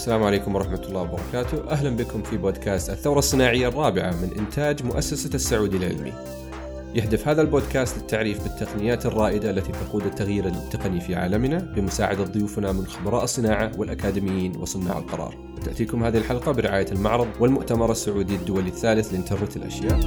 السلام عليكم ورحمة الله وبركاته. أهلا بكم في بودكاست الثورة الصناعية الرابعة من إنتاج مؤسسة السعودي العلمي يهدف هذا البودكاست للتعريف بالتقنيات الرائدة التي تقود التغيير التقني في عالمنا بمساعدة ضيوفنا من خبراء الصناعة والأكاديميين وصناع القرار. تأتيكم هذه الحلقة برعاية المعرض والمؤتمر السعودي الدولي الثالث لإنترنت الأشياء.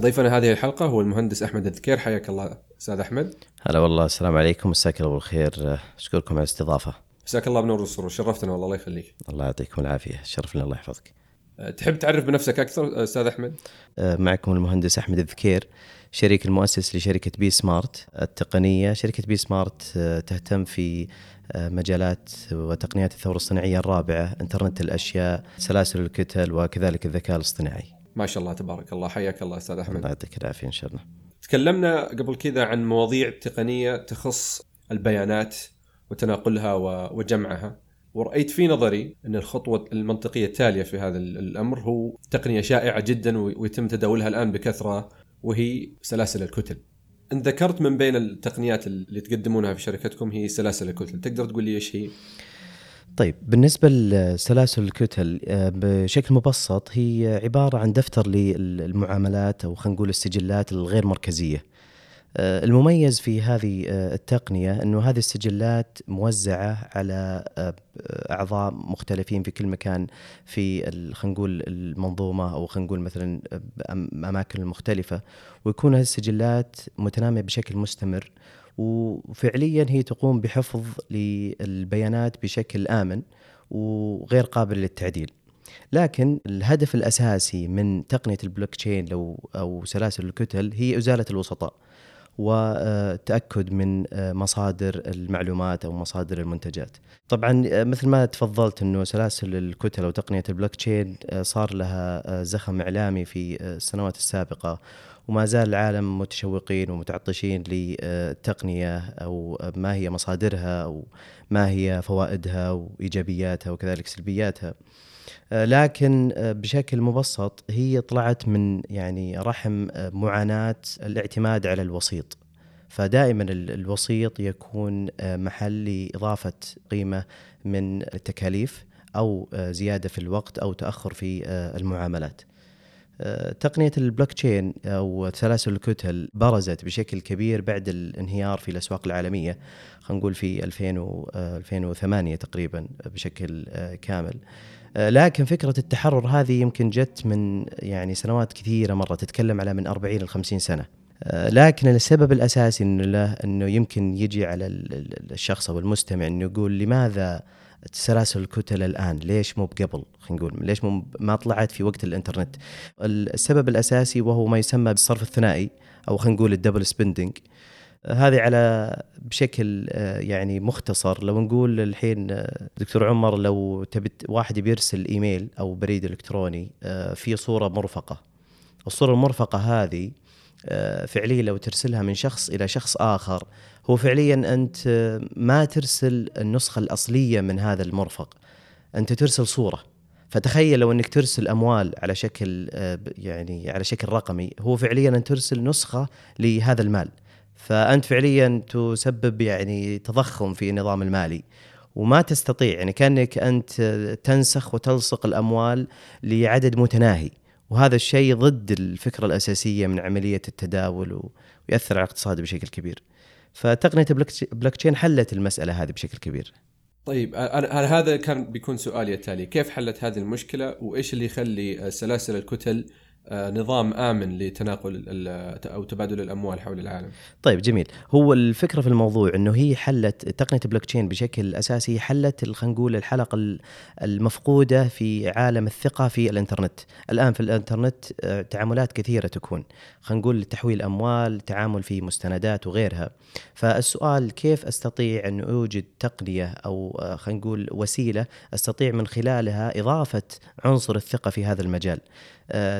ضيفنا هذه الحلقة هو المهندس أحمد الذكير. حياك الله أستاذ أحمد. هلا والله السلام عليكم. مساك الله بالخير. أشكركم على الاستضافة. مساك الله بنور السرور. شرفتنا والله الله يخليك. الله يعطيكم العافية. شرف لنا الله يحفظك. أه، تحب تعرف بنفسك أكثر أستاذ أحمد؟ أه، معكم المهندس أحمد الذكير شريك المؤسس لشركة بي سمارت التقنية. شركة بي سمارت أه، تهتم في مجالات وتقنيات الثورة الصناعية الرابعة إنترنت الأشياء سلاسل الكتل وكذلك الذكاء الاصطناعي. ما شاء الله تبارك الله. حياك الله أستاذ أحمد. الله يعطيك العافية إن شاء الله. تكلمنا قبل كذا عن مواضيع تقنية تخص البيانات وتناقلها وجمعها. ورأيت في نظري أن الخطوة المنطقية التالية في هذا الأمر هو تقنية شائعة جدا ويتم تداولها الآن بكثرة وهي سلاسل الكتل. إن ذكرت من بين التقنيات اللي تقدمونها في شركتكم هي سلاسل الكتل تقدر تقول لي إيش هي؟ طيب بالنسبة لسلاسل الكتل آه، بشكل مبسط هي عبارة عن دفتر للمعاملات أو خلينا نقول السجلات الغير مركزية. آه، المميز في هذه آه، التقنية أنه هذه السجلات موزعة على أعضاء مختلفين في كل مكان في خلينا نقول المنظومة أو خلينا نقول مثلا أماكن مختلفة ويكون هذه السجلات متنامية بشكل مستمر. وفعليا هي تقوم بحفظ للبيانات بشكل آمن وغير قابل للتعديل. لكن الهدف الأساسي من تقنية البلوك تشين لو أو سلاسل الكتل هي إزالة الوسطاء والتأكد من مصادر المعلومات أو مصادر المنتجات. طبعا مثل ما تفضلت أنه سلاسل الكتل أو تقنية البلوك تشين صار لها زخم إعلامي في السنوات السابقة وما زال العالم متشوقين ومتعطشين للتقنية أو ما هي مصادرها أو ما هي فوائدها وإيجابياتها وكذلك سلبياتها. لكن بشكل مبسط هي طلعت من يعني رحم معاناة الاعتماد على الوسيط. فدائما الوسيط يكون محل لإضافة قيمة من التكاليف أو زيادة في الوقت أو تأخر في المعاملات. تقنية البلوك تشين أو سلاسل الكتل برزت بشكل كبير بعد الانهيار في الأسواق العالمية خلينا نقول في 2000 2008 تقريبا بشكل آه، كامل. آه، لكن فكرة التحرر هذه يمكن جت من يعني سنوات كثيرة مرة تتكلم على من 40 ل 50 سنة. آه، لكن السبب الأساسي إنه له إنه يمكن يجي على الشخص أو المستمع إنه يقول لماذا سلاسل الكتل الآن. ليش مو بقبل؟ خلينا نقول ليش مو ما طلعت في وقت الإنترنت؟ السبب الأساسي وهو ما يسمى بالصرف الثنائي أو خلينا نقول ال double spending هذه على بشكل آه، يعني مختصر. لو نقول الحين آه، دكتور عمر لو تبي واحد بيرسل إيميل أو بريد إلكتروني آه، في صورة مرفقة. الصورة المرفقة هذه فعليا لو ترسلها من شخص إلى شخص آخر هو فعليا أنت ما ترسل النسخة الأصلية من هذا المرفق. أنت ترسل صورة. فتخيل لو أنك ترسل أموال على شكل يعني على شكل رقمي هو فعليا أن ترسل نسخة لهذا المال. فأنت فعليا تسبب يعني تضخم في النظام المالي. وما تستطيع يعني كأنك أنت تنسخ وتلصق الأموال لعدد متناهي. وهذا الشيء ضد الفكرة الأساسية من عملية التداول ويأثر على الاقتصاد بشكل كبير. فتقنية بلوك تشين حلت المسألة هذه بشكل كبير. طيب هذا كان بيكون سؤالي التالي، كيف حلت هذه المشكلة وإيش اللي يخلي سلاسل الكتل آه، نظام آمن لتناقل أو تبادل الأموال حول العالم. طيب جميل، هو الفكرة في الموضوع إنه هي حلت تقنية بلوك تشين بشكل أساسي حلت خلينا نقول الحلقة المفقودة في عالم الثقة في الإنترنت، الآن في الإنترنت آه، تعاملات كثيرة تكون، خلينا نقول تحويل أموال، تعامل في مستندات وغيرها. فالسؤال كيف أستطيع أن أوجد تقنية أو آه، خلينا نقول وسيلة أستطيع من خلالها إضافة عنصر الثقة في هذا المجال.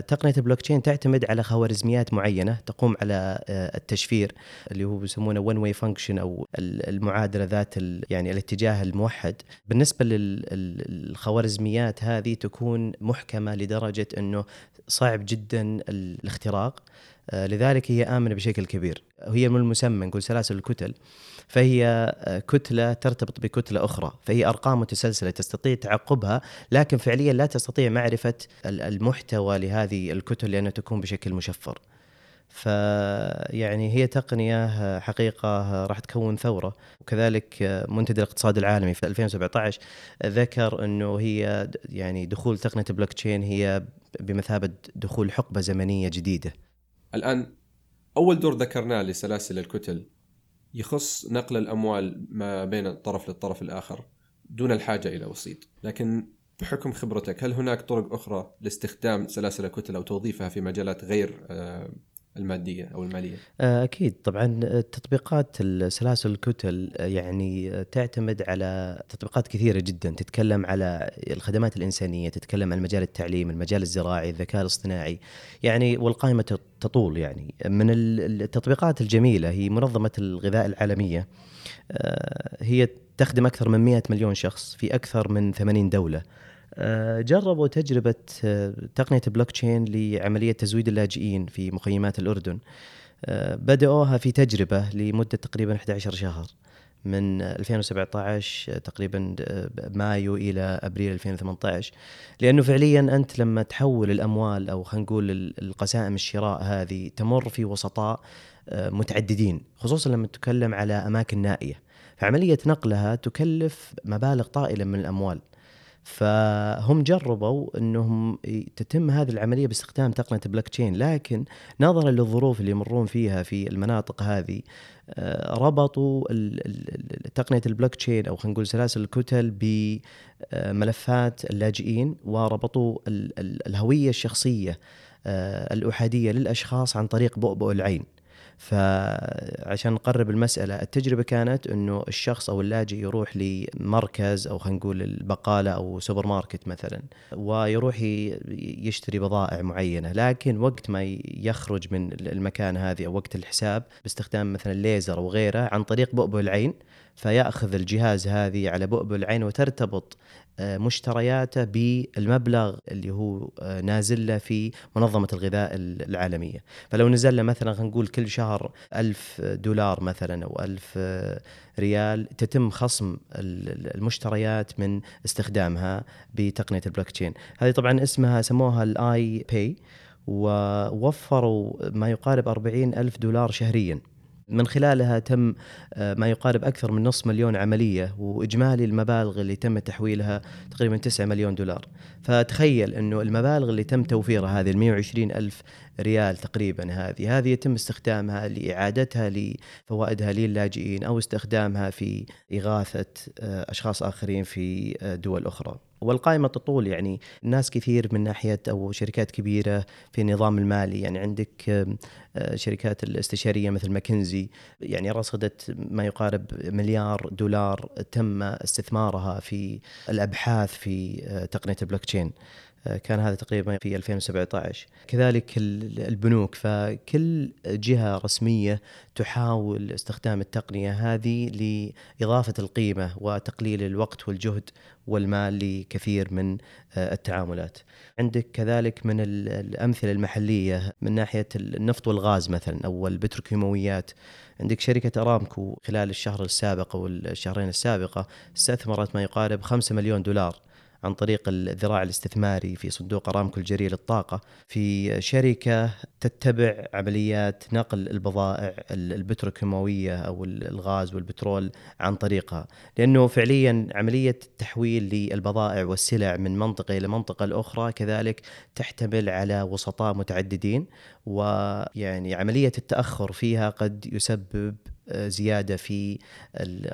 تقنية البلوك تشين تعتمد على خوارزميات معينة تقوم على آه، التشفير اللي هو بيسمونه one way function أو المعادلة ذات يعني الاتجاه الموحد. بالنسبة للخوارزميات هذه تكون محكمة لدرجة إنه صعب جدا الاختراق. آه، لذلك هي آمنة بشكل كبير. هي من المسمى نقول سلاسل الكتل. فهي آه، كتلة ترتبط بكتلة أخرى. فهي أرقام متسلسلة تستطيع تعقبها لكن فعليا لا تستطيع معرفة المحتوى لهذه الكتل لأنها تكون بشكل مشفر. فيعني هي تقنية حقيقة راح تكون ثورة. وكذلك منتدى الاقتصاد العالمي في 2017 ذكر أنه هي يعني دخول تقنية البلوك تشين هي بمثابة دخول حقبة زمنية جديدة. الآن أول دور ذكرناه لسلاسل الكتل يخص نقل الأموال ما بين الطرف للطرف الآخر دون الحاجة إلى وسيط لكن بحكم خبرتك هل هناك طرق أخرى لاستخدام سلاسل الكتل أو توظيفها في مجالات غير آه، المادية أو المالية؟ آه، أكيد. طبعا تطبيقات السلاسل الكتل آه، يعني تعتمد على تطبيقات كثيرة جدا. تتكلم على الخدمات الإنسانية، تتكلم عن مجال التعليم، المجال الزراعي، الذكاء الاصطناعي، يعني والقائمة تطول يعني. من التطبيقات الجميلة هي منظمة الغذاء العالمية. آه، هي تخدم أكثر من 100 مليون شخص في أكثر من 80 دولة. آه، جربوا تجربة آه، تقنية بلوك تشين لعملية تزويد اللاجئين في مخيمات الأردن. آه، بدأوها في تجربة لمدة تقريبا 11 شهر من 2017 تقريبا مايو إلى أبريل 2018 لأنه فعليا أنت لما تحول الأموال أو خلينا نقول القسائم الشراء هذه تمر في وسطاء متعددين خصوصا لما تتكلم على أماكن نائية. فعملية نقلها تكلف مبالغ طائلة من الأموال. فهم جربوا انهم تتم هذه العملية باستخدام تقنية بلوك تشين لكن نظرا للظروف اللي يمرون فيها في المناطق هذه آه، ربطوا تقنية البلوك تشين أو خلينا نقول سلاسل الكتل بملفات اللاجئين وربطوا الهوية الشخصية آه، الأحادية للأشخاص عن طريق بؤبؤ العين. فعشان نقرب المسألة التجربة كانت أنه الشخص أو اللاجئ يروح لمركز أو خلينا نقول البقالة أو سوبر ماركت مثلا ويروح يشتري بضائع معينة لكن وقت ما يخرج من المكان هذه أو وقت الحساب باستخدام مثلا الليزر أو غيره عن طريق بؤبؤ العين فيأخذ الجهاز هذه على بؤبؤ العين وترتبط مشترياته بالمبلغ اللي هو آه، نازل له في منظمة الغذاء العالمية. فلو نزل له مثلا خلينا نقول كل شهر ألف دولار مثلا أو ألف آه، ريال تتم خصم المشتريات من استخدامها بتقنية البلوك تشين هذه طبعا اسمها سموها ال EyePay ووفروا ما يقارب أربعين ألف دولار شهريا. من خلالها تم آه، ما يقارب أكثر من نصف مليون عملية وإجمالي المبالغ اللي تم تحويلها تقريبا 9 مليون دولار. فتخيل أنه المبالغ اللي تم توفيرها هذه ال 120 ألف ريال تقريبا هذه. هذه يتم استخدامها لإعادتها لفوائدها للاجئين أو استخدامها في إغاثة آه، أشخاص آخرين في آه، دول أخرى. والقائمة تطول يعني ناس كثير من ناحية أو شركات كبيرة في النظام المالي. يعني عندك آه، شركات الاستشارية مثل ماكنزي. يعني رصدت ما يقارب مليار دولار تم استثمارها في الأبحاث في تقنية البلوك تشين. كان هذا تقريبا في 2017 كذلك البنوك فكل جهة رسمية تحاول استخدام التقنية هذه لإضافة القيمة وتقليل الوقت والجهد والمال لكثير من آه، التعاملات. عندك كذلك من الأمثلة المحلية من ناحية النفط والغاز مثلا أو البتروكيماويات. عندك شركة أرامكو خلال الشهر السابق أو الشهرين السابقة استثمرت ما يقارب 5 مليون دولار. عن طريق الذراع الاستثماري في صندوق أرامكو الجريء للطاقة في شركة تتبع عمليات نقل البضائع البتروكيماوية أو الغاز والبترول عن طريقها. لأنه فعليا عملية التحويل للبضائع والسلع من منطقة إلى منطقة الأخرى كذلك تحتمل على وسطاء متعددين ويعني عملية التأخر فيها قد يسبب زيادة في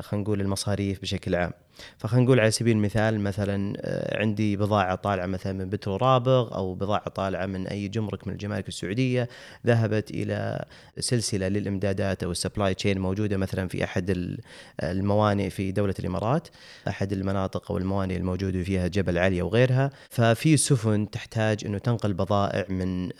خلينا نقول المصاريف بشكل عام. فخلينا نقول على سبيل المثال مثلا آه، عندي بضاعة طالعة مثلا من بترو رابغ أو بضاعة طالعة من أي جمرك من الجمارك السعودية ذهبت إلى سلسلة للإمدادات أو ال supply chain موجودة مثلا في أحد الموانئ في دولة الإمارات أحد المناطق أو الموانئ الموجودة فيها جبل علي وغيرها ففي سفن تحتاج أنه تنقل بضائع من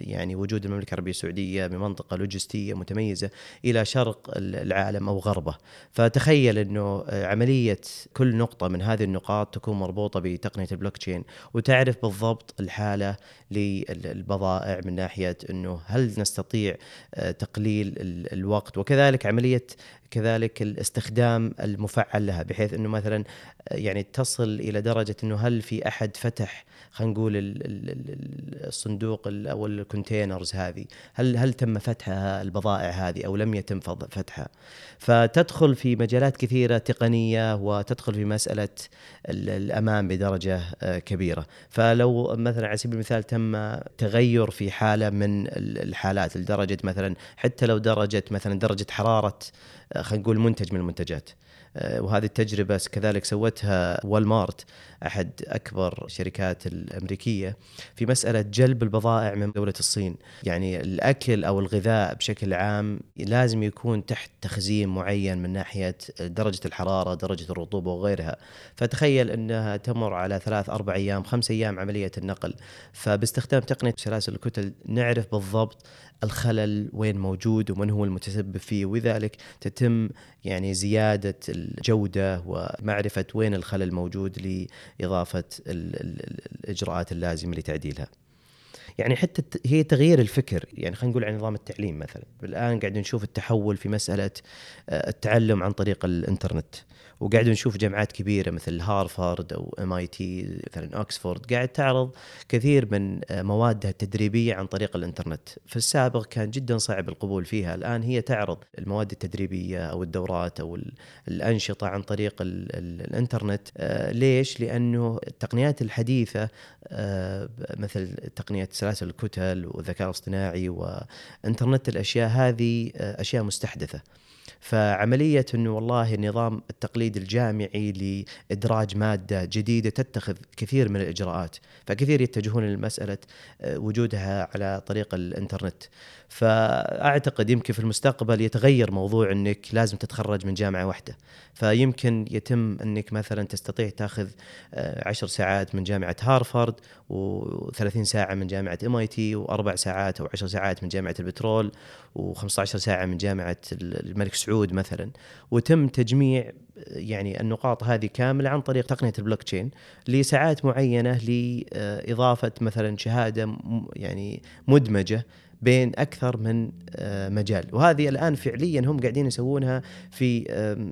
يعني وجود المملكة العربية السعودية بمنطقة لوجستية متميزة إلى شرق العالم أو غربه. فتخيل إنه عملية كل نقطة من هذه النقاط تكون مربوطة بتقنية البلوك تشين وتعرف بالضبط الحالة للبضائع من ناحية إنه هل نستطيع تقليل الوقت وكذلك عملية كذلك الاستخدام المفعل لها بحيث إنه مثلا يعني تصل إلى درجة إنه هل في أحد فتح خلينا نقول الصندوق أو الكونتينرز هذه هل هل تم فتحها البضائع هذه أو لم يتم فتحها؟ فتدخل في مجالات كثيرة تقنية وتدخل في مسألة الأمان بدرجة آه، كبيرة. فلو مثلا على سبيل المثال تم تغير في حالة من الحالات لدرجة مثلا حتى لو درجة مثلا درجة حرارة آه، خلينا نقول منتج من المنتجات. آه، وهذه التجربة كذلك سوتها والمارت. أحد أكبر الشركات الأمريكية في مسألة جلب البضائع من دولة الصين. يعني الأكل أو الغذاء بشكل عام لازم يكون تحت تخزين معين من ناحية درجة الحرارة درجة الرطوبة وغيرها. فتخيل أنها تمر على ثلاث أربع أيام خمس أيام عملية النقل. فباستخدام تقنية سلاسل الكتل نعرف بالضبط الخلل وين موجود ومن هو المتسبب فيه. وذلك تتم يعني زيادة الجودة ومعرفة وين الخلل موجود لإضافة الإجراءات اللازمة لتعديلها. يعني حتى هي تغيير الفكر. يعني خلينا نقول عن نظام التعليم مثلا. الآن قاعد نشوف التحول في مسألة آه، التعلم عن طريق الإنترنت. وقاعد نشوف جامعات كبيرة مثل هارفارد أو MIT مثلا اوكسفورد قاعد تعرض كثير من آه، موادها التدريبية عن طريق الإنترنت. في السابق كان جدا صعب القبول فيها. الآن هي تعرض المواد التدريبية أو الدورات أو الأنشطة عن طريق الإنترنت. آه، ليش؟ لأنه التقنيات الحديثة آه، مثل تقنية سلاسل الكتل والذكاء الاصطناعي وإنترنت الأشياء هذه أشياء مستحدثة. فعملية أنه والله النظام التقليدي الجامعي لإدراج مادة جديدة تتخذ كثير من الإجراءات فكثير يتجهون لمسألة آه، وجودها على طريق الإنترنت. فأعتقد يمكن في المستقبل يتغير موضوع أنك لازم تتخرج من جامعة واحدة. فيمكن يتم أنك مثلا تستطيع تأخذ آه، عشر ساعات من جامعة هارفارد و30 ساعة من جامعة MIT وأربع ساعات أو عشر ساعات من جامعة البترول و15 ساعة من جامعة الملك سعود مثلا وتم تجميع يعني النقاط هذه كاملة عن طريق تقنية البلوك تشين لساعات معينة لإضافة مثلا شهادة يعني مدمجة بين أكثر من آه، مجال. وهذه الآن فعليا هم قاعدين يسوونها في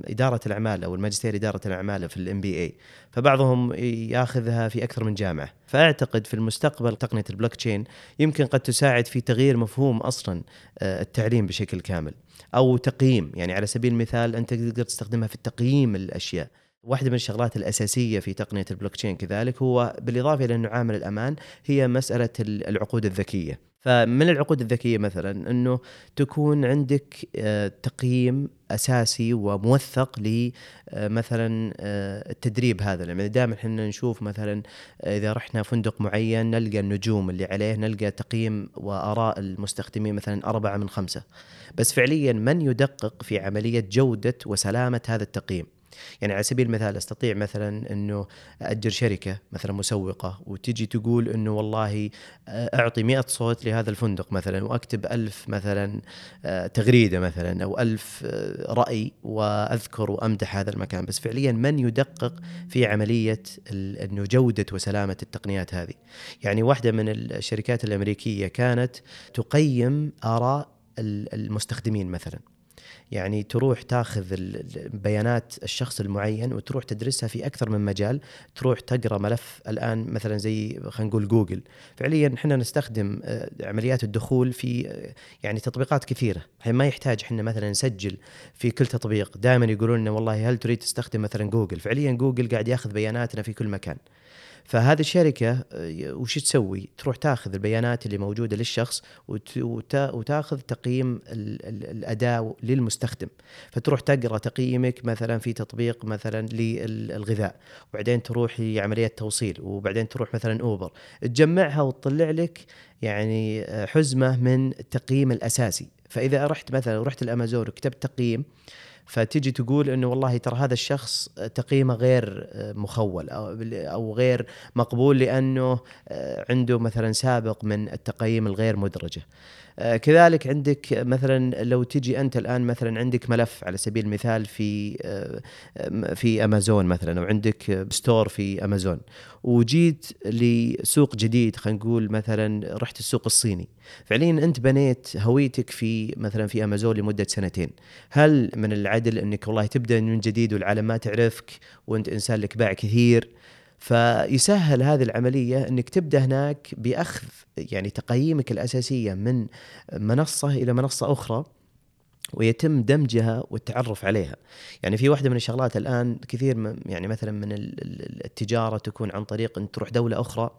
إدارة الأعمال أو الماجستير إدارة الأعمال في ال MBA. فبعضهم ياخذها في أكثر من جامعة. فأعتقد في المستقبل تقنية البلوك تشين يمكن قد تساعد في تغيير مفهوم أصلا آه، التعليم بشكل كامل. أو تقييم. يعني على سبيل المثال أنت تقدر تستخدمها في تقييم الأشياء. واحدة من الشغلات الأساسية في تقنية البلوك تشين كذلك هو بالإضافة إلى أنه عامل الأمان هي مسألة العقود الذكية. فمن العقود الذكية مثلا أنه تكون عندك آه، تقييم أساسي وموثق ل آه، آه، التدريب هذا. يعني دائما إحنا نشوف مثلا إذا رحنا فندق معين نلقى النجوم اللي عليه نلقى تقييم وآراء المستخدمين مثلا أربعة من خمسة. بس فعليا من يدقق في عملية جودة وسلامة هذا التقييم؟ يعني على سبيل المثال أستطيع مثلا إنه اجر شركة مثلا مسوقة وتجي تقول إنه والله آه، أعطي 100 صوت لهذا الفندق مثلا وأكتب ألف مثلا آه، تغريدة مثلا أو ألف آه، رأي وأذكر وأمدح هذا المكان. بس فعليا من يدقق في عملية إنه جودة وسلامة التقنيات هذه؟ يعني واحدة من الشركات الأمريكية كانت تقيم آراء المستخدمين مثلا. يعني تروح تاخذ بيانات الشخص المعين وتروح تدرسها في أكثر من مجال. تروح تقرأ ملف الآن مثلا زي خلينا نقول جوجل. فعليا إحنا نستخدم آه، عمليات الدخول في آه، يعني تطبيقات كثيرة. الحين ما يحتاج إحنا مثلا نسجل في كل تطبيق. دائما يقولون لنا والله هل تريد تستخدم مثلا جوجل؟ فعليا جوجل قاعد ياخذ بياناتنا في كل مكان. فهذه الشركة آه، وش تسوي؟ تروح تاخذ البيانات اللي موجودة للشخص وتاخذ تقييم الأداء للمستخدم. فتروح تقرأ تقييمك مثلا في تطبيق مثلا للغذاء. وبعدين تروح لعمليه توصيل. وبعدين تروح مثلا أوبر. تجمعها وتطلع لك يعني آه، حزمة من التقييم الأساسي. فإذا رحت مثلا رحت الأمازون وكتبت تقييم فتجي تقول إنه والله ترى هذا الشخص تقييمه غير مخول أو غير مقبول لأنه عنده مثلا سابق من التقييم الغير مدرجة. آه، كذلك عندك مثلا لو تجي أنت الآن مثلا عندك ملف على سبيل المثال في آه، في أمازون مثلا أو عندك ستور في أمازون وجيت لسوق جديد خلينا نقول مثلا رحت السوق الصيني. فعليا أنت بنيت هويتك في مثلا في أمازون لمدة سنتين. هل من العدل أنك والله تبدأ من جديد والعالم ما تعرفك وأنت إنسان لك باع كثير فيسهل هذه العملية أنك تبدأ هناك بأخذ يعني تقييمك الأساسية من منصة إلى منصة أخرى ويتم دمجها والتعرف عليها. يعني في واحدة من الشغلات الآن كثير يعني مثلا من التجارة تكون عن طريق أن تروح دولة أخرى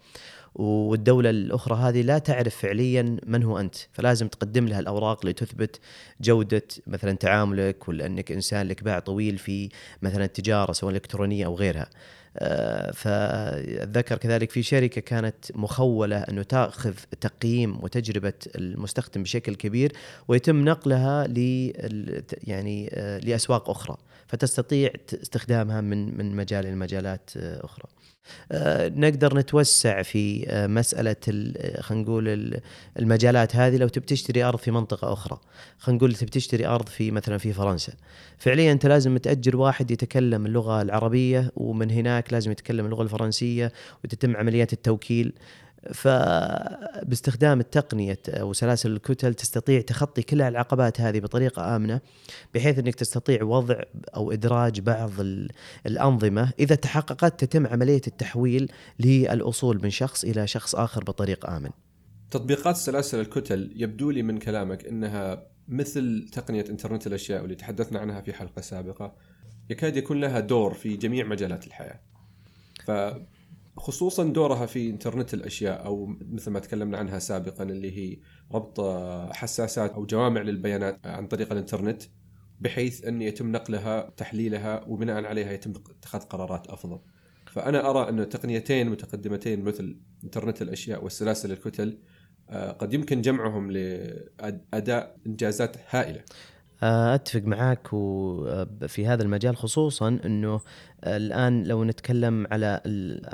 والدولة الأخرى هذه لا تعرف فعليا من هو أنت. فلازم تقدم لها الأوراق لتثبت جودة مثلا تعاملك ولا أنك إنسان لك باع طويل في مثلا التجارة سواء إلكترونية أو غيرها. آه، فاتذكر كذلك في شركة كانت مخولة أنه تأخذ تقييم وتجربة المستخدم بشكل كبير ويتم نقلها يعني آه، لأسواق أخرى فتستطيع استخدامها من من مجال لمجالات آه، أخرى. آه، نقدر نتوسع في آه، مسألة آه، خلينا نقول المجالات هذه لو تبي تشتري أرض في منطقة أخرى. خلينا نقول تبي تشتري أرض في مثلا في فرنسا. فعليا أنت لازم تأجر واحد يتكلم اللغة العربية ومن هناك لازم يتكلم اللغة الفرنسية وتتم عمليات التوكيل. فباستخدام التقنية وسلاسل الكتل تستطيع تخطي كل العقبات هذه بطريقة آمنة بحيث أنك تستطيع وضع أو إدراج بعض الأنظمة. إذا تحققت تتم عملية التحويل للأصول من شخص إلى شخص آخر بطريقة آمن. تطبيقات سلاسل الكتل يبدو لي من كلامك أنها مثل تقنية إنترنت الأشياء واللي تحدثنا عنها في حلقة سابقة. يكاد يكون لها دور في جميع مجالات الحياة. ف خصوصا دورها في إنترنت الأشياء أو مثل ما تكلمنا عنها سابقا اللي هي ربط حساسات أو جوامع للبيانات عن طريق الإنترنت بحيث أن يتم نقلها تحليلها وبناء عليها يتم اتخاذ قرارات أفضل. فأنا أرى أن تقنيتين متقدمتين مثل إنترنت الأشياء والسلاسل الكتل آه، قد يمكن جمعهم لاداء إنجازات هائلة. آه، أتفق معاك وفي هذا المجال خصوصا إنه الآن لو نتكلم على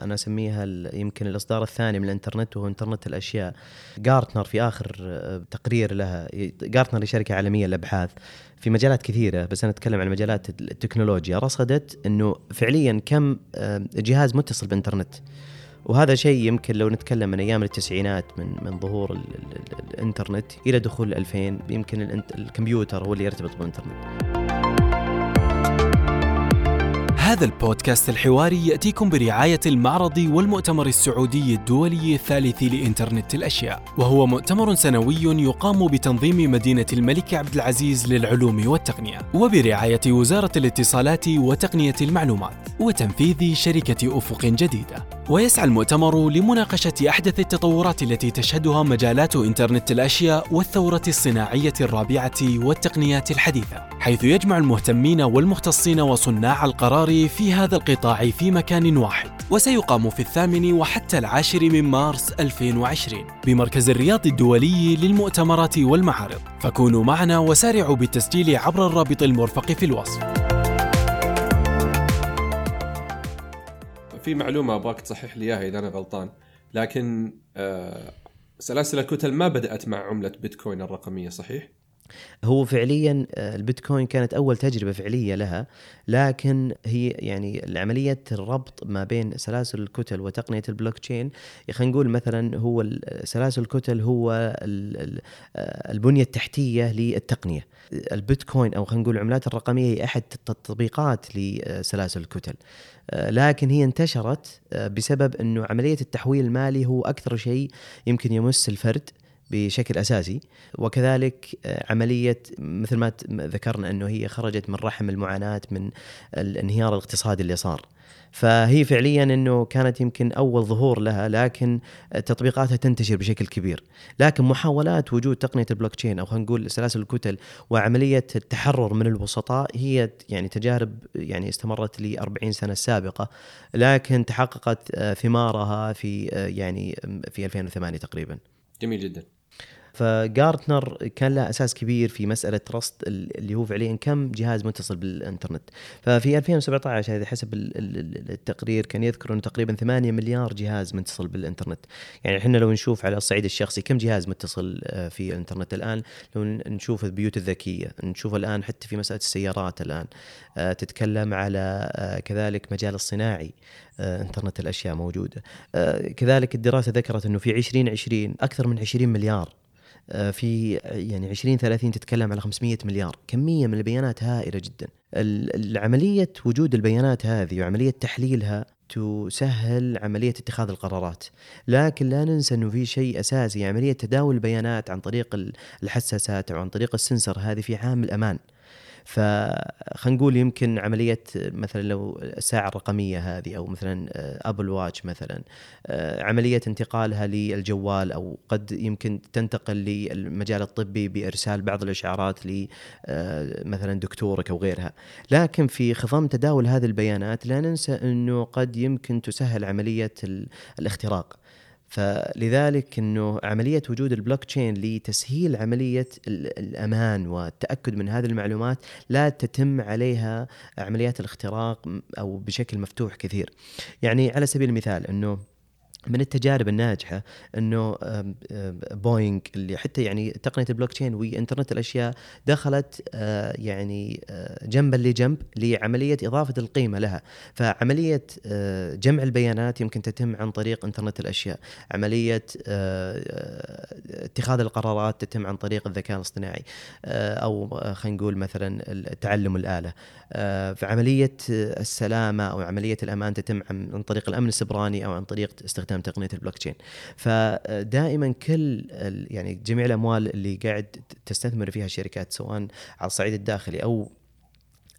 أنا أسميها يمكن الإصدار الثاني من الإنترنت وهو إنترنت الأشياء. جارتنر في آخر آه، تقرير لها جارتنر شركة عالمية للأبحاث في مجالات كثيرة بس أنا أتكلم عن مجالات التكنولوجيا. رصدت إنه فعليا كم آه، جهاز متصل بالانترنت وهذا شيء يمكن لو نتكلم من أيام التسعينات من من ظهور ال ال الإنترنت إلى دخول 2000 يمكن الكمبيوتر هو اللي يرتبط بالإنترنت. هذا البودكاست الحواري يأتيكم برعاية المعرض والمؤتمر السعودي الدولي الثالث لإنترنت الأشياء. وهو مؤتمر سنوي يقام بتنظيم مدينة الملك عبد العزيز للعلوم والتقنية وبرعاية وزارة الاتصالات وتقنية المعلومات وتنفيذ شركة أفق جديدة. ويسعى المؤتمر لمناقشة أحدث التطورات التي تشهدها مجالات إنترنت الأشياء والثورة الصناعية الرابعة والتقنيات الحديثة حيث يجمع المهتمين والمختصين وصناع القرار في هذا القطاع في مكان واحد وسيقام في الثامن وحتى العاشر من مارس 2020 بمركز الرياض الدولي للمؤتمرات والمعارض فكونوا معنا وسارعوا بالتسجيل عبر الرابط المرفق في الوصف في معلومة أبغاك تصحح لي إياها إذا أنا غلطان لكن آه سلاسل الكتل ما بدأت مع عملة بيتكوين الرقمية صحيح؟ هو فعليا آه، البيتكوين كانت أول تجربة فعلية لها لكن هي يعني عمليه الربط ما بين سلاسل الكتل وتقنية البلوك تشين خلينا نقول مثلا هو سلاسل الكتل هو آه، البنية التحتية للتقنية. البيتكوين أو خلينا نقول العملات الرقمية هي أحد التطبيقات لسلاسل الكتل. آه، لكن هي انتشرت بسبب إنه عملية التحويل المالي هو أكثر شيء يمكن يمس الفرد. بشكل أساسي. وكذلك آه، عملية مثل ما ذكرنا إنه هي خرجت من رحم المعاناة من الانهيار الاقتصادي اللي صار. فهي فعليا إنه كانت يمكن أول ظهور لها لكن تطبيقاتها تنتشر بشكل كبير. لكن محاولات وجود تقنية البلوك تشين أو خلينا نقول سلاسل الكتل وعملية التحرر من الوسطاء هي يعني تجارب يعني استمرت ل 40 سنة السابقه لكن تحققت آه، ثمارها في آه، يعني في 2008 تقريبا. جميل جدا. فجارتنر كان له أساس كبير في مسألة رصد اللي هو فعليا كم جهاز متصل بالإنترنت. ففي 2017 هذه حسب التقرير كان يذكر إنه تقريبا 8 مليار جهاز متصل بالإنترنت. يعني إحنا لو نشوف على الصعيد الشخصي كم جهاز متصل آه، في الإنترنت الآن؟ لو نشوف البيوت الذكية نشوف الآن حتى في مسألة السيارات الآن. آه، تتكلم على آه، كذلك مجال الصناعي إنترنت الأشياء موجودة. كذلك الدراسة ذكرت إنه في 2020 أكثر من 20 مليار في يعني 20 30 تتكلم على 500 مليار. كمية من البيانات هائلة جدا. العملية وجود البيانات هذه وعملية تحليلها تسهل عملية اتخاذ القرارات. لكن لا ننسى أنه في شيء أساسي عملية تداول البيانات عن طريق الحساسات أو عن طريق ال sensor هذه في عامل أمان. فخلينا نقول يمكن عملية مثلا لو الساعة الرقمية هذه أو مثلا Apple Watch مثلا آه، عملية انتقالها للجوال أو قد يمكن تنتقل للمجال الطبي بإرسال بعض الإشعارات ل آه، مثلا دكتورك أو غيرها. لكن في خضم تداول هذه البيانات لا ننسى أنه قد يمكن تسهل عملية الاختراق. فلذلك إنه عملية وجود البلوك تشين لتسهيل عملية الأمان والتأكد من هذه المعلومات لا تتم عليها عمليات الاختراق أو بشكل مفتوح كثير. يعني على سبيل المثال إنه من التجارب الناجحة إنه بوينغ اللي حتى يعني تقنية البلوك تشين وانترنت الأشياء دخلت آه، يعني آه، جنبا لجنب لعملية إضافة القيمة لها. فعملية آه، جمع البيانات يمكن تتم عن طريق إنترنت الأشياء. عملية اتخاذ القرارات تتم عن طريق الذكاء الاصطناعي أو خلينا نقول مثلا تعلم الآلة. فعملية السلامة أو عملية الأمان تتم عن طريق الأمن السبراني أو عن طريق استخدام استخدام تقنية البلوك تشين فدائما كل يعني جميع الأموال اللي قاعد تستثمر فيها الشركات سواء على الصعيد الداخلي أو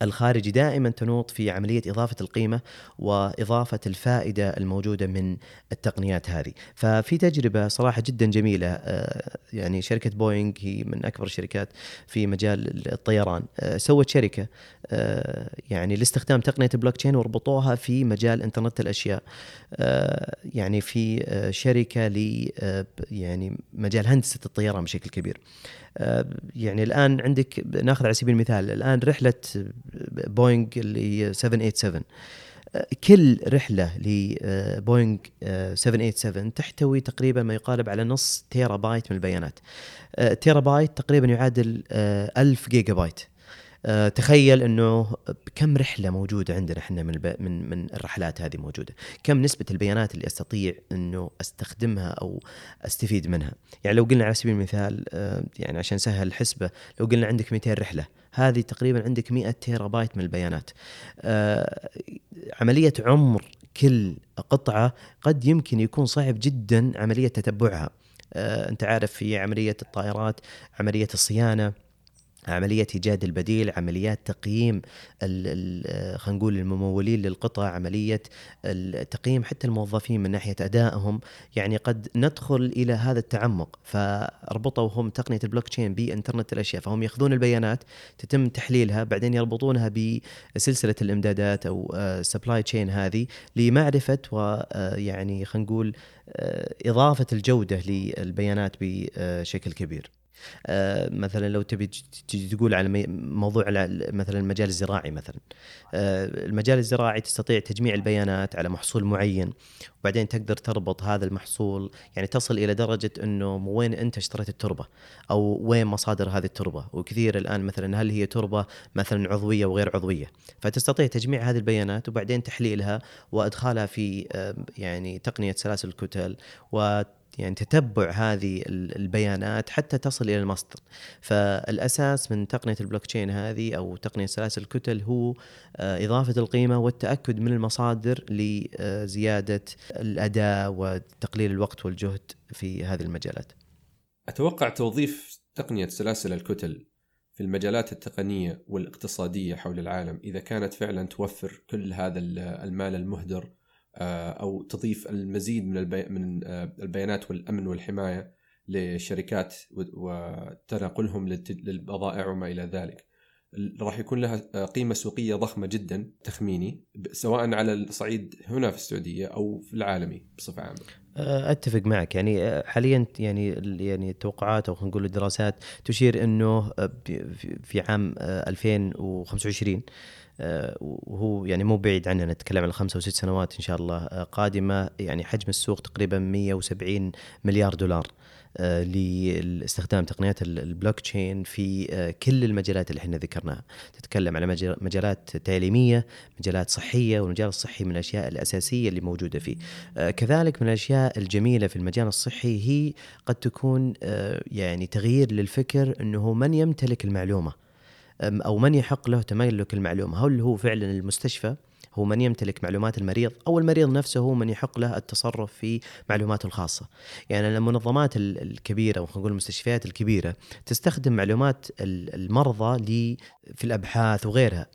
الخارجي دائما تنوط في عملية إضافة القيمة وإضافة الفائدة الموجودة من التقنيات هذه، ففي تجربة صراحة جدا جميلة آه، يعني شركة بوينغ هي من أكبر الشركات في مجال الطيران، آه، سوت شركة آه، يعني لاستخدام تقنية البلوك تشين وربطوها في مجال إنترنت الأشياء. يعني في شركة ل يعني مجال هندسة الطيران بشكل كبير. يعني الآن عندك ناخذ على سبيل المثال الآن رحلة بوينغ اللي هي 787 كل رحلة لبوينغ 787 تحتوي تقريبا ما يقارب على نص تيرا بايت من البيانات. تيرا بايت تقريبا يعادل 1000 جيجا بايت. آه، تخيل إنه كم رحلة موجودة عندنا إحنا من من من الرحلات هذه موجودة، كم نسبة البيانات اللي أستطيع إنه أستخدمها أو أستفيد منها، يعني لو قلنا على سبيل المثال آه، يعني عشان سهل الحسبة، لو قلنا عندك 200 رحلة، هذه تقريبا عندك 100 تيرا بايت من البيانات. آه، عملية عمر كل قطعة قد يمكن يكون صعب جدا عملية تتبعها. أنت عارف في عملية الطائرات، عملية الصيانة عملية إيجاد البديل عمليات تقييم خلينا نقول الممولين للقطع عملية تقييم حتى الموظفين من ناحية أدائهم. يعني قد ندخل إلى هذا التعمق فربطوا هم تقنية البلوك تشين بإنترنت الأشياء فهم يأخذون البيانات تتم تحليلها بعدين يربطونها بسلسلة الإمدادات أو supply chain هذه لمعرفة ويعني خلينا نقول إضافة الجودة للبيانات بشكل كبير. آه، مثلا لو تبي تقول على موضوع على مثلا المجال الزراعي مثلا. آه، المجال الزراعي تستطيع تجميع البيانات على محصول معين وبعدين تقدر تربط هذا المحصول يعني تصل إلى درجة إنه وين أنت اشتريت التربة أو وين مصادر هذه التربة. وكثير الآن مثلا هل هي تربة مثلا عضوية وغير عضوية؟ فتستطيع تجميع هذه البيانات وبعدين تحليلها وإدخالها في آه، يعني تقنية سلاسل الكتل و يعني تتبع هذه البيانات حتى تصل إلى المصدر. فالأساس من تقنية البلوك تشين هذه أو تقنية سلاسل الكتل هو آه، إضافة القيمة والتأكد من المصادر لزياده الأداء وتقليل الوقت والجهد في هذه المجالات. أتوقع توظيف تقنية سلاسل الكتل في المجالات التقنية والاقتصادية حول العالم إذا كانت فعلا توفر كل هذا المال المهدر آه، أو تضيف المزيد من. من آه، البيانات والأمن والحماية للشركات وتناقلهم للبضائع وما إلى ذلك. راح يكون لها آه، قيمة سوقية ضخمة جدا تخميني سواء على الصعيد هنا في السعودية أو في العالمي بصفة عامة. آه، أتفق معك يعني آه، حاليا يعني يعني التوقعات أو خلينا نقول الدراسات تشير إنه آه، في عام 2025 وهو يعني مو بعيد عننا نتكلم عن خمسة وست سنوات إن شاء الله قادمة يعني حجم السوق تقريبا 170 مليار دولار آه، لاستخدام تقنيات البلوك تشين في آه، كل المجالات اللي إحنا ذكرناها. تتكلم على مجالات تعليمية مجالات صحية والمجال الصحي من الأشياء الأساسية اللي موجودة فيه. آه، كذلك من الأشياء الجميلة في المجال الصحي هي قد تكون يعني تغيير للفكر إنه من يمتلك المعلومة. أو من يحق له تملك المعلومة هل هو فعلا المستشفى هو من يمتلك معلومات المريض أو المريض نفسه هو من يحق له التصرف في معلوماته الخاصة. يعني المنظمات الكبيرة أو نقول المستشفيات الكبيرة تستخدم معلومات المرضى في الأبحاث وغيرها.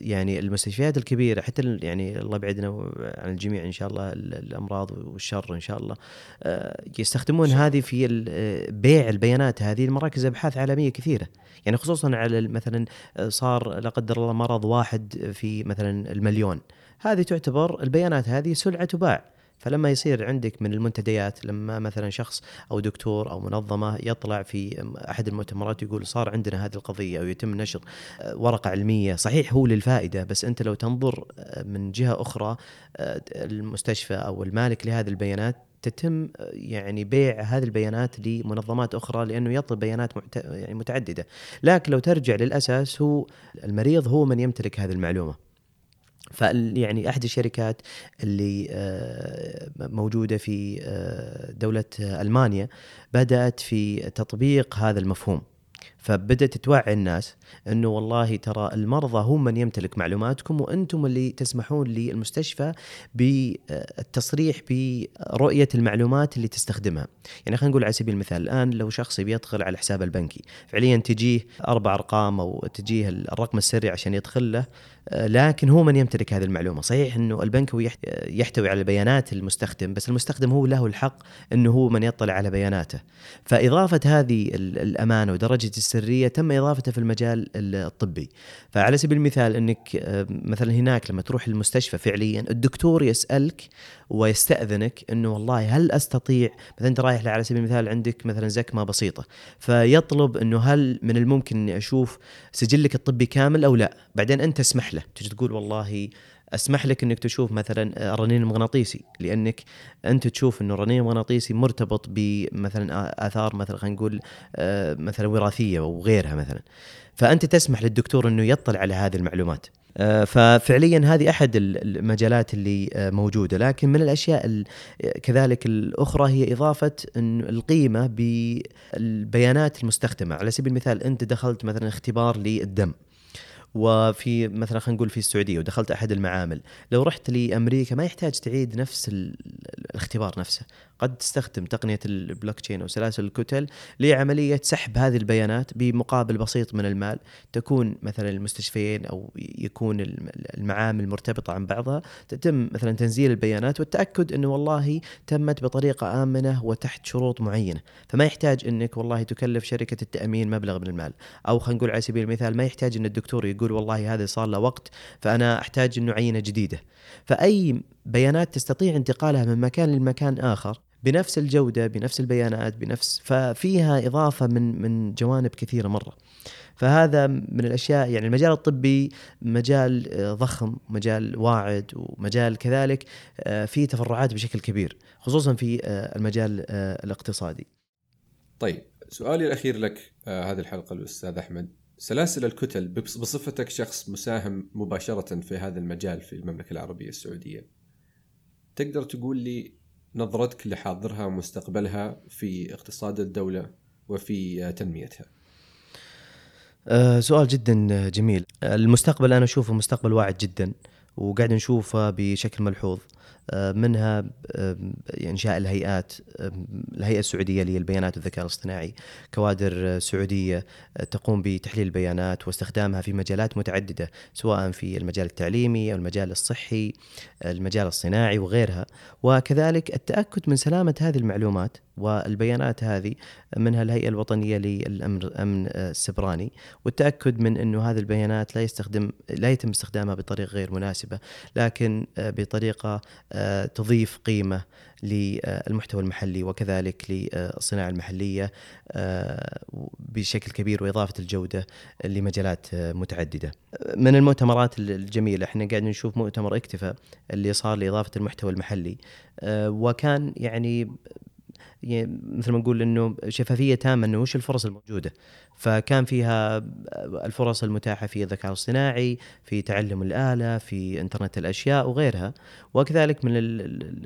يعني المستشفيات الكبيرة حتى يعني الله يبعدنا عن الجميع إن شاء الله الأمراض والشر إن شاء الله. آه، يستخدمون هذه في بيع البيانات. هذه لمراكز أبحاث عالمية كثيرة. يعني خصوصا على مثلا آه، صار لا قدر الله مرض واحد في مثلا المليون. هذه تعتبر البيانات هذه سلعة تباع فلما يصير عندك من المنتديات لما مثلا شخص أو دكتور أو منظمة يطلع في أحد المؤتمرات يقول صار عندنا هذه القضية أو يتم نشر ورقة علمية صحيح هو للفائدة بس أنت لو تنظر من جهة أخرى المستشفى أو المالك لهذه البيانات تتم يعني بيع هذه البيانات لمنظمات أخرى لأنه يطلب بيانات يعني متعددة، لكن لو ترجع للأساس هو المريض هو من يمتلك هذه المعلومة. فيعني أحد الشركات اللي آه، موجودة في آه، دولة ألمانيا بدأت في تطبيق هذا المفهوم. فبدأت توعي الناس إنه والله ترى المرضى هم من يمتلك معلوماتكم وأنتم اللي تسمحون للمستشفى بالتصريح برؤية المعلومات اللي تستخدمها. يعني خلينا نقول على سبيل المثال الآن لو شخص يدخل على حسابه البنكي فعليا تجيه أربع أرقام أو تجيه الرقم السري عشان يدخل له لكن هو من يمتلك هذه المعلومة، صحيح إنه البنك هو يحتوي على بيانات المستخدم بس المستخدم هو له الحق إنه هو من يطلع على بياناته. فإضافة هذه الأمانة ودرجة السرية تم اضافتها في المجال الطبي. فعلى سبيل المثال إنك آه، مثلا هناك لما تروح المستشفى فعليا الدكتور يسألك ويستأذنك إنه والله هل أستطيع مثلا أنت رايح على سبيل المثال عندك مثلا زكمة بسيطة فيطلب إنه هل من الممكن إني أشوف سجلك الطبي كامل أو لا بعدين أنت اسمح له تجي تقول والله أسمح لك إنك تشوف مثلا الرنين المغناطيسي لأنك أنت تشوف إنه الرنين المغناطيسي مرتبط بمثلا آثار مثلا خلينا نقول آه، مثلا وراثية وغيرها مثلا. فأنت تسمح للدكتور إنه يطلع على هذه المعلومات. آه، ففعليا هذه أحد المجالات اللي آه، موجودة. لكن من الأشياء كذلك الأخرى هي إضافة القيمة بالبيانات المستخدمة. على سبيل المثال أنت دخلت مثلا اختبار للدم. وفي مثلا خلينا نقول في السعودية ودخلت أحد المعامل لو رحت لأمريكا ما يحتاج تعيد نفس الاختبار نفسه. قد تستخدم تقنية البلوك تشين أو سلاسل الكتل لعملية سحب هذه البيانات بمقابل بسيط من المال. تكون مثلا المستشفيين أو يكون المعامل مرتبطة عن بعضها. تتم مثلا تنزيل البيانات والتأكد إنه والله تمت بطريقة آمنة وتحت شروط معينة. فما يحتاج إنك والله تكلف شركة التأمين مبلغ من المال. أو خلينا نقول على سبيل المثال ما يحتاج إن الدكتور يقول والله هذا صار له وقت فأنا أحتاج إنه عينه جديدة. فأي بيانات تستطيع انتقالها من مكان لمكان آخر بنفس الجودة بنفس البيانات بنفس ففيها إضافة من من جوانب كثيرة مرة. فهذا من الأشياء يعني المجال الطبي مجال آه، ضخم مجال واعد ومجال كذلك آه، فيه تفرعات بشكل كبير خصوصا في آه، المجال الاقتصادي. طيب سؤالي الأخير لك هذه الحلقة الأستاذ أحمد. سلاسل الكتل بصفتك شخص مساهم مباشرة في هذا المجال في المملكة العربية السعودية تقدر تقول لي نظرتك لحاضرها ومستقبلها في اقتصاد الدولة وفي تنميتها؟ أه سؤال جدا جميل. المستقبل أنا أشوفه مستقبل واعد جدا وقاعد نشوفه بشكل ملحوظ. آه، منها انشاء الهيئات الهيئة السعودية للبيانات والذكاء الاصطناعي كوادر سعودية آه، تقوم بتحليل البيانات واستخدامها في مجالات متعددة سواء في المجال التعليمي أو المجال الصحي المجال الصناعي وغيرها. وكذلك التأكد من سلامة هذه المعلومات والبيانات هذه منها الهيئة الوطنية للأمن الامن السبراني والتأكد من إنه هذه البيانات لا يستخدم لا يتم استخدامها بطريقة غير مناسبة لكن بطريقة تضيف قيمة للمحتوى المحلي وكذلك للصناعة المحلية بشكل كبير وإضافة الجودة لمجالات متعددة. من المؤتمرات الجميلة إحنا قاعد نشوف مؤتمر اكتفى اللي صار لإضافة المحتوى المحلي وكان يعني يعني مثل ما نقول إنه شفافية تامة إنه وش الفرص الموجودة؟ فكان فيها الفرص المتاحة في الذكاء الاصطناعي في تعلم الآلة في إنترنت الأشياء وغيرها. وكذلك من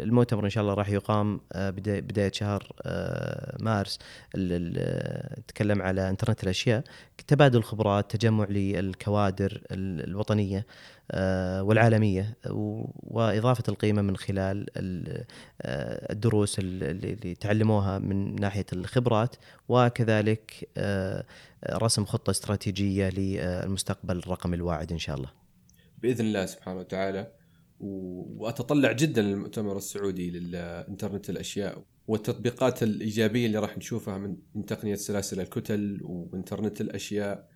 المؤتمر إن شاء الله راح يقام آه، بداية شهر آه، مارس. تكلم على إنترنت الأشياء. تبادل خبرات تجمع للكوادر الوطنية آه، والعالمية. وإضافة القيمة من خلال الدروس اللي تعلموها من ناحية الخبرات. وكذلك رسم خطة استراتيجية للمستقبل الرقمي الواعد إن شاء الله. بإذن الله سبحانه وتعالى وأتطلع جدا للمؤتمر السعودي للإنترنت الأشياء والتطبيقات الإيجابية اللي راح نشوفها من تقنية سلاسل الكتل وإنترنت الأشياء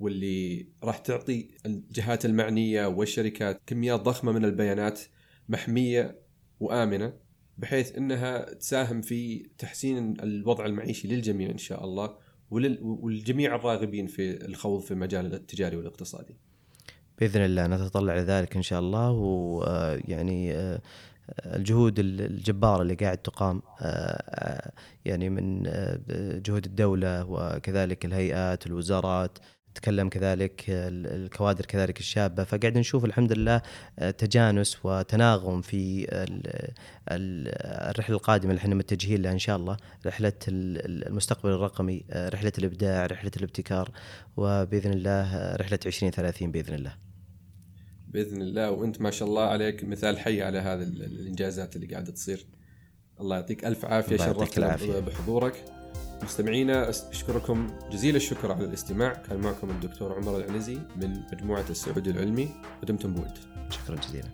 واللي راح تعطي الجهات المعنية والشركات كميات ضخمة من البيانات محمية وآمنة بحيث إنها تساهم في تحسين الوضع المعيشي للجميع إن شاء الله وللجميع الراغبين في الخوض في المجال التجاري والاقتصادي. بإذن الله نتطلع لذلك إن شاء الله ويعني آه، الجهود الجبارة اللي قاعد تقام آه، يعني من آه، جهود الدولة وكذلك الهيئات الوزارات تكلم كذلك الكوادر كذلك الشابة. فقاعد نشوف الحمد لله تجانس وتناغم في الرحلة القادمة اللي إحنا متجهين لها إن شاء الله. رحلة المستقبل الرقمي رحلة الإبداع رحلة الابتكار وبإذن الله رحلة 2030 بإذن الله. بإذن الله. وأنت ما شاء الله عليك مثال حي على هذه الإنجازات اللي قاعدة تصير. الله يعطيك ألف عافية شرفتنا بحضورك. مستمعينا أشكركم جزيل الشكر على الاستماع. كان معكم الدكتور عمر العنزي من مجموعة السعودي العلمي ودمتم بود. شكرا جزيلا.